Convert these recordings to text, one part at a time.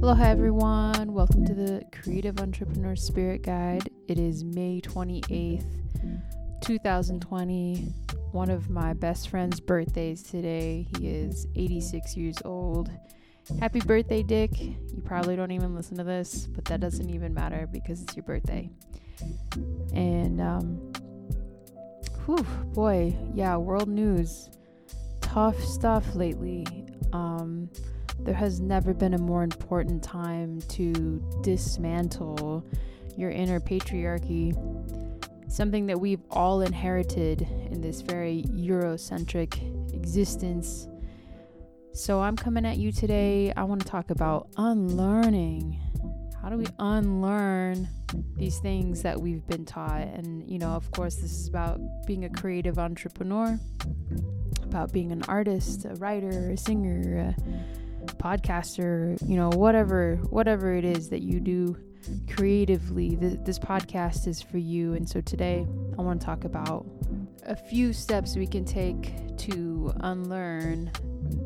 Aloha, everyone. Welcome to the Creative Entrepreneur Spirit Guide. It is May 28th, 2020. One of my best friend's birthdays today. He is 86 years old. Happy birthday, Dick. You probably don't even listen to this, but that doesn't even matter because it's your birthday. And, um, whew, boy, yeah, world news. Tough stuff lately. Um, there has never been a more important time to dismantle your inner patriarchy, something that we've all inherited in this very Eurocentric existence. So, I'm coming at you today. I want to talk about unlearning. How do we unlearn these things that we've been taught? And, you know, of course, this is about being a creative entrepreneur, about being an artist, a writer, a singer, podcaster, you know, whatever whatever it is that you do creatively. Th- this podcast is for you. And so today I want to talk about a few steps we can take to unlearn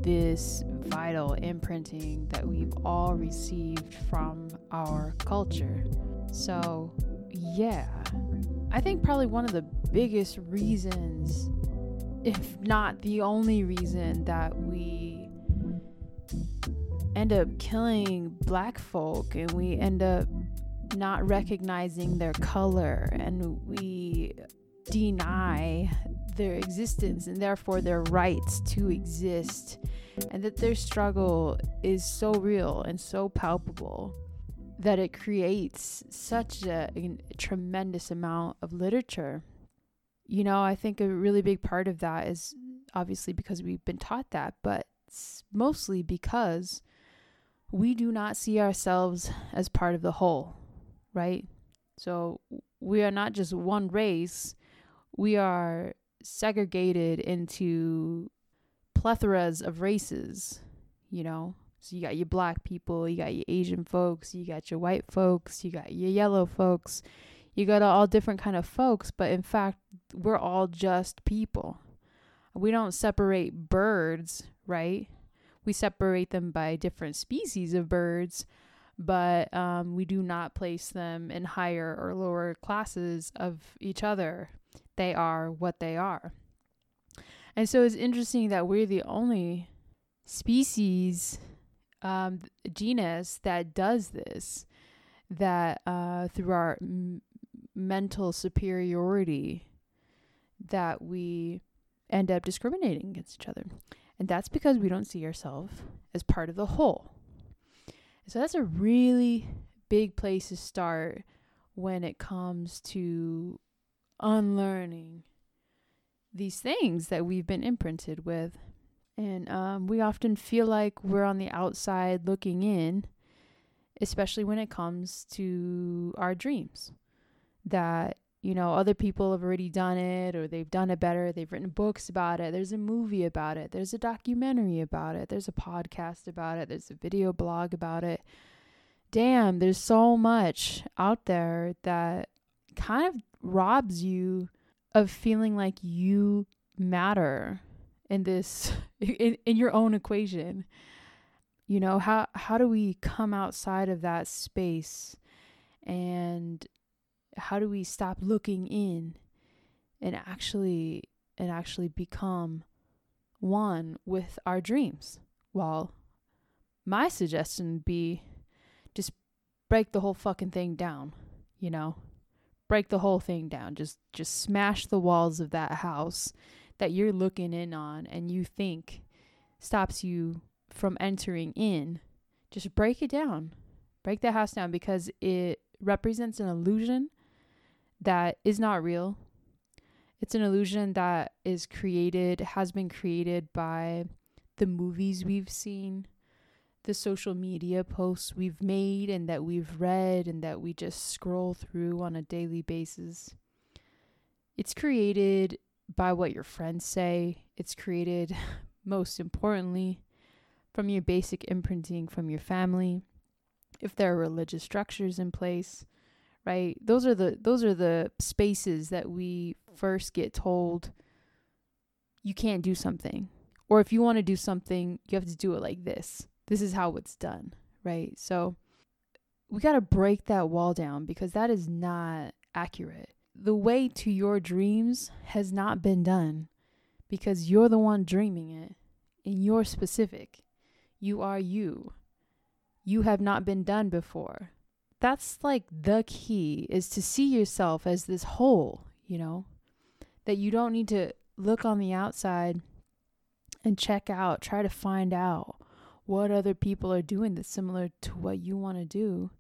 this vital imprinting that we've all received from our culture. So, yeah, I think probably one of the biggest reasons, if not the only reason, that we end up killing black folk and we end up not recognizing their color and we deny their existence and therefore their rights to exist and that their struggle is so real and so palpable that it creates such a, a, tremendous amount of literature. You know, I think a really big part of that is obviously because we've been taught that, but mostly because we do not see ourselves as part of the whole, right? So we are not just one race, we are segregated into plethoras of races, you know. So you got your black people, you got your Asian folks, you got your white folks, you got your yellow folks. You got all different kind of folks, but in fact, we're all just people. We don't separate birds, right? We separate them by different species of birds, but um, we do not place them in higher or lower classes of each other. They are what they are. And so it's interesting that we're the only species, um, genus that does this, that uh, through our m- mental superiority, that we end up discriminating against each other. And that's because we don't see ourselves as part of the whole. So that's a really big place to start when it comes to unlearning these things that we've been imprinted with. And um, we often feel like we're on the outside looking in, especially when it comes to our dreams. That, you know, other people have already done it or they've done it better. They've written books about it. There's a movie about it. There's a documentary about it. There's a podcast about it. There's a video blog about it. Damn, there's so much out there that kind of robs you of feeling like you matter in this in, in your own equation you know how how do we come outside of that space and how do we stop looking in and actually and actually become one with our dreams well my suggestion would be just break the whole fucking thing down you know break the whole thing down. Just just smash the walls of that house that you're looking in on and you think stops you from entering in. Just break it down. Break that house down because it represents an illusion that is not real. It's an illusion that is created, has been created by the movies we've seen, the social media posts we've made and that we've read and that we just scroll through on a daily basis. It's created by what your friends say. It's created, most importantly, from your basic imprinting from your family. If there are religious structures in place, right? Those are the those are the spaces that we first get told you can't do something. Or if you want to do something, you have to do it like this this is how it's done, right? So we got to break that wall down because that is not accurate. The way to your dreams has not been done because you're the one dreaming it and you're specific. You are you. You have not been done before. That's like the key is to see yourself as this whole, you know, that you don't need to look on the outside and check out, try to find out what other people are doing that's similar to what you want to do.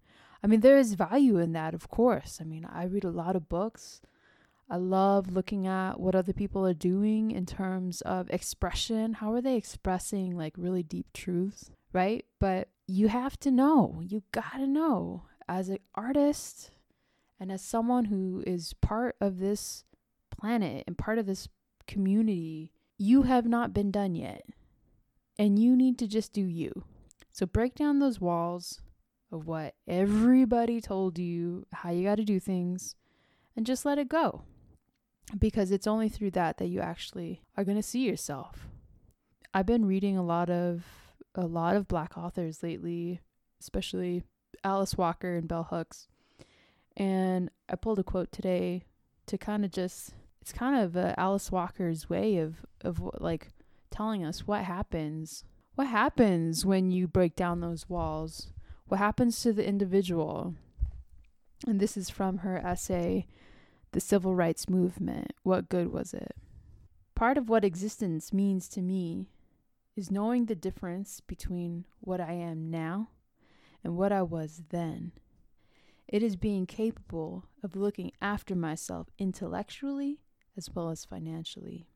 I mean, there is value in that, of course. I mean, I read a lot of books. I love looking at what other people are doing in terms of expression. How are they expressing like really deep truths, right? But you have to know, you gotta know as an artist and as someone who is part of this planet and part of this community, you have not been done yet. And you need to just do you. So break down those walls of what everybody told you, how you got to do things, and just let it go. Because it's only through that that you actually are going to see yourself. I've been reading a lot of a lot of black authors lately, especially Alice Walker and Bell Hooks. And I pulled a quote today to kind of just it's kind of uh, Alice Walker's way of of like telling us what happens. What happens when you break down those walls? What happens to the individual? And this is from her essay, The Civil Rights Movement. What good was it? Part of what existence means to me is knowing the difference between what I am now and what I was then. It is being capable of looking after myself intellectually as well as financially.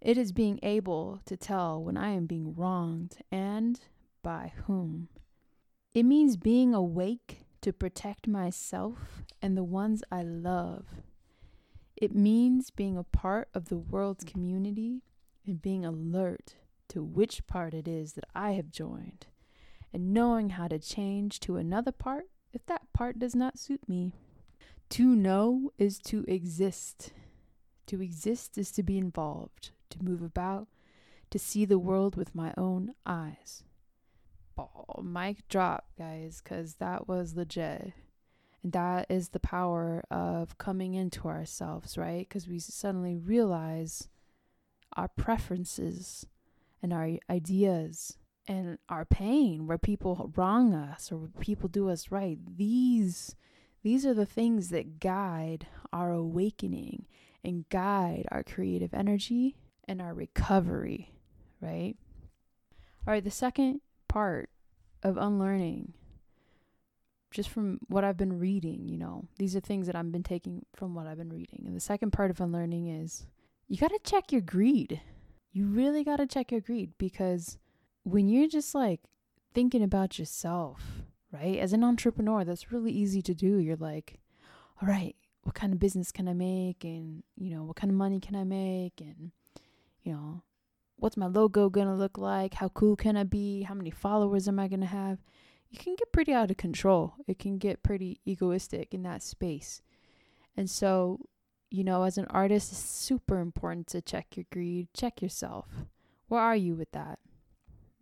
It is being able to tell when I am being wronged and by whom. It means being awake to protect myself and the ones I love. It means being a part of the world's community and being alert to which part it is that I have joined and knowing how to change to another part if that part does not suit me. To know is to exist. To exist is to be involved, to move about, to see the world with my own eyes ball. Mic drop, guys, because that was legit. And that is the power of coming into ourselves, right? Because we suddenly realize our preferences and our ideas and our pain where people wrong us or people do us right. These these are the things that guide our awakening and guide our creative energy and our recovery, right? All right, the second part of unlearning just from what I've been reading, you know, these are things that I've been taking from what I've been reading. And the second part of unlearning is you got to check your greed. You really got to check your greed because when you're just like thinking about yourself, right? As an entrepreneur, that's really easy to do. You're like, all right, what kind of business can I make? And, you know, what kind of money can I make? And, you know, what's my logo gonna look like? How cool can I be? How many followers am I gonna have? You can get pretty out of control. It can get pretty egoistic in that space. And so, you know, as an artist, it's super important to check your greed, check yourself. Where are you with that?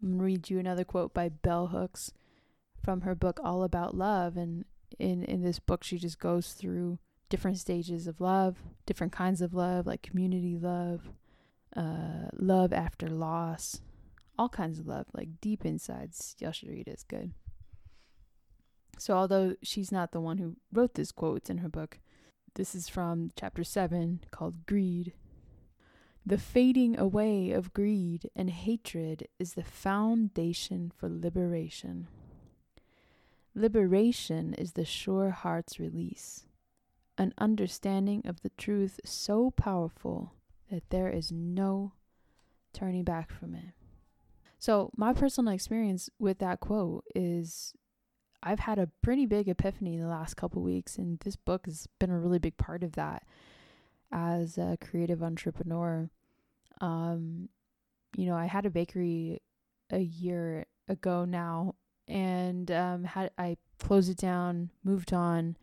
Read you another quote by Bell Hooks from her book All About Love. And in, in this book, she just goes through different stages of love, different kinds of love, like community love, uh, love after loss, all kinds of love, like deep insides. Y'all should read it. It's good. So, although she's not the one who wrote this quote, it's in her book. This is from chapter 7 called Greed. The fading away of greed and hatred is the foundation for liberation. Liberation is the sure heart's release, an understanding of the truth so powerful that there is no turning back from it. So, my personal experience with that quote is I've had a pretty big epiphany in the last couple weeks, and this book has been a really big part of that as a creative entrepreneur. Um, you know, I had a bakery a year ago now, and um, had I closed it down, moved on,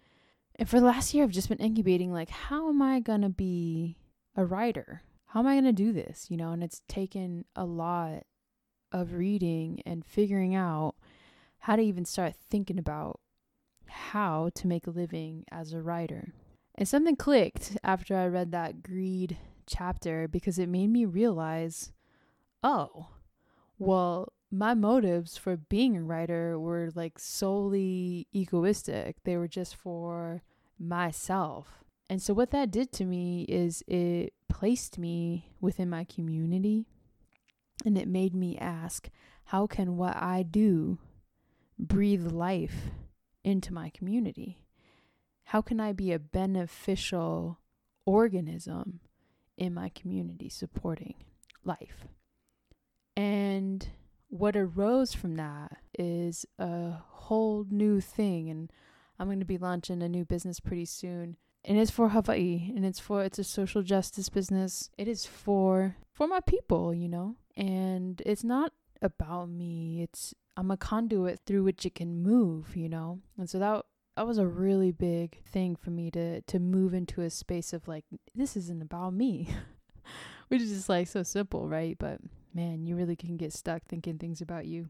and for the last year, I've just been incubating like, how am I gonna be a writer. How am I going to do this? You know, and it's taken a lot of reading and figuring out how to even start thinking about how to make a living as a writer. And something clicked after I read that greed chapter because it made me realize oh, well, my motives for being a writer were like solely egoistic. They were just for myself. And so, what that did to me is it placed me within my community and it made me ask, how can what I do breathe life into my community? How can I be a beneficial organism in my community supporting life? And what arose from that is a whole new thing. And I'm going to be launching a new business pretty soon. And it's for Hawaii and it's for it's a social justice business. It is for for my people, you know. And it's not about me. It's I'm a conduit through which it can move, you know. And so that that was a really big thing for me to to move into a space of like this isn't about me. Which is just like so simple, right? But man, you really can get stuck thinking things about you.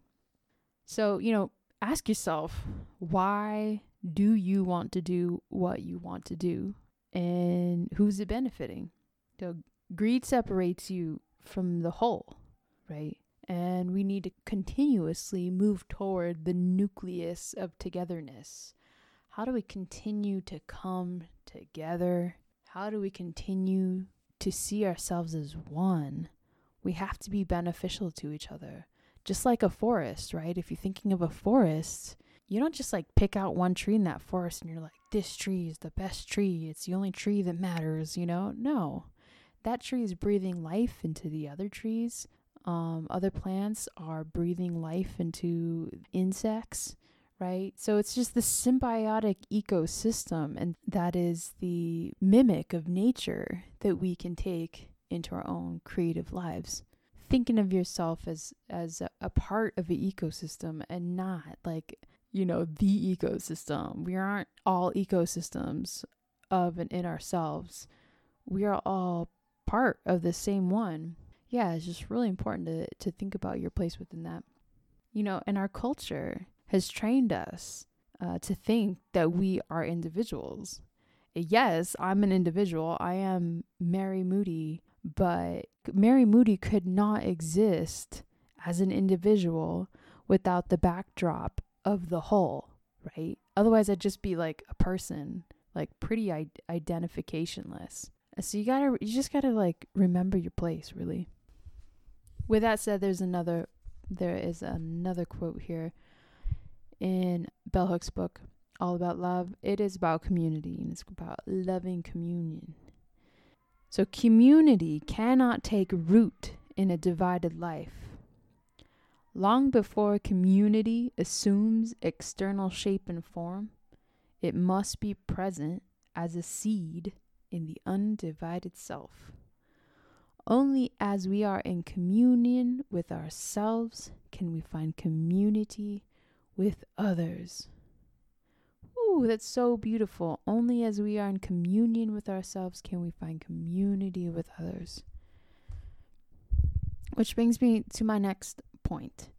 So, you know, ask yourself, why do you want to do what you want to do? And who's it benefiting? So, greed separates you from the whole, right? And we need to continuously move toward the nucleus of togetherness. How do we continue to come together? How do we continue to see ourselves as one? we have to be beneficial to each other. Just like a forest, right? If you're thinking of a forest, you don't just like pick out one tree in that forest and you're like, this tree is the best tree. It's the only tree that matters, you know? No. That tree is breathing life into the other trees. Um, other plants are breathing life into insects, right? So it's just the symbiotic ecosystem, and that is the mimic of nature that we can take into our own creative lives. Thinking of yourself as as a, a part of the ecosystem and not like you know the ecosystem. We aren't all ecosystems of and in ourselves. We are all part of the same one. Yeah it's just really important to to think about your place within that. You know in our culture has trained us uh, to think that we are individuals yes i'm an individual i am mary moody but Mary Moody could not exist as an individual without the backdrop of the whole, right? Otherwise, I'd just be like a person, like pretty I- identificationless. So you gotta, you just gotta like remember your place, really. With that said, there's another, there is another quote here in Bell Hook's book, All About Love. It is about community and it's about loving communion. So, community cannot take root in a divided life. Long before community assumes external shape and form, it must be present as a seed in the undivided self. Only as we are in communion with ourselves can we find community with others. Ooh, that's so beautiful. Only as we are in communion with ourselves can we find community with others. Which brings me to my next point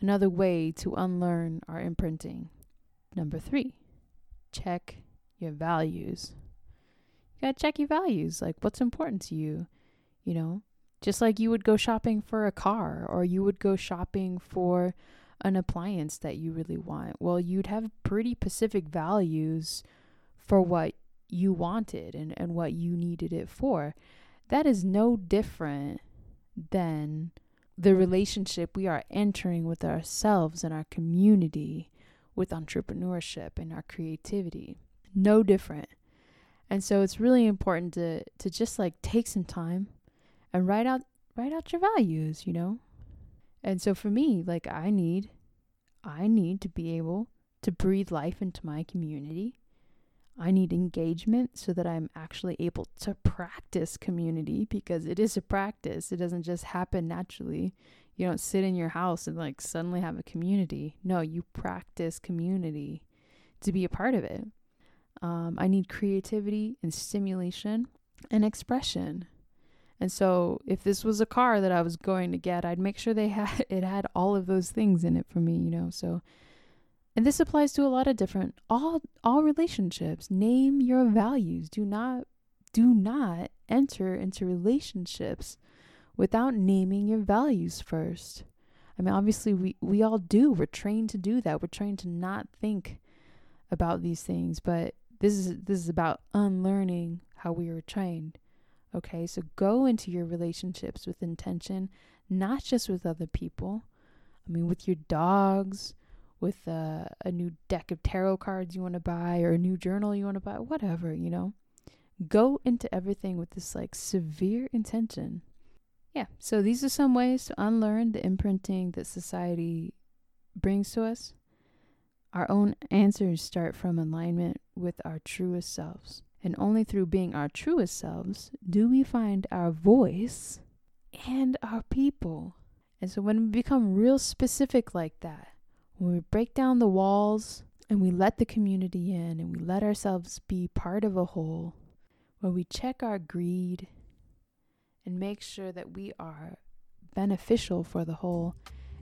another way to unlearn our imprinting. Number three, check your values. You gotta check your values. Like, what's important to you? You know, just like you would go shopping for a car or you would go shopping for an appliance that you really want. Well, you'd have pretty specific values for what you wanted and, and what you needed it for. That is no different than the relationship we are entering with ourselves and our community with entrepreneurship and our creativity. No different. And so it's really important to to just like take some time and write out write out your values, you know? And so for me, like I need I need to be able to breathe life into my community. I need engagement so that I'm actually able to practice community because it is a practice. It doesn't just happen naturally. You don't sit in your house and like suddenly have a community. No, you practice community to be a part of it. Um, I need creativity and stimulation and expression. And so if this was a car that I was going to get, I'd make sure they had it had all of those things in it for me, you know. So and this applies to a lot of different all all relationships. Name your values. Do not do not enter into relationships without naming your values first. I mean, obviously we we all do. We're trained to do that. We're trained to not think about these things, but this is this is about unlearning how we were trained. Okay? So go into your relationships with intention, not just with other people. I mean, with your dogs, with a, a new deck of tarot cards you want to buy or a new journal you want to buy, whatever, you know. Go into everything with this like severe intention. Yeah, so these are some ways to unlearn the imprinting that society brings to us. Our own answers start from alignment with our truest selves. And only through being our truest selves do we find our voice and our people. And so when we become real specific like that, when we break down the walls and we let the community in and we let ourselves be part of a whole, where we check our greed and make sure that we are beneficial for the whole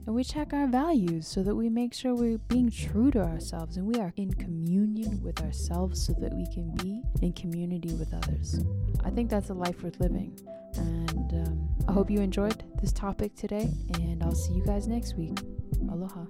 and we check our values so that we make sure we're being true to ourselves and we are in communion with ourselves so that we can be in community with others. I think that's a life worth living. And um, I hope you enjoyed this topic today, and I'll see you guys next week. Aloha.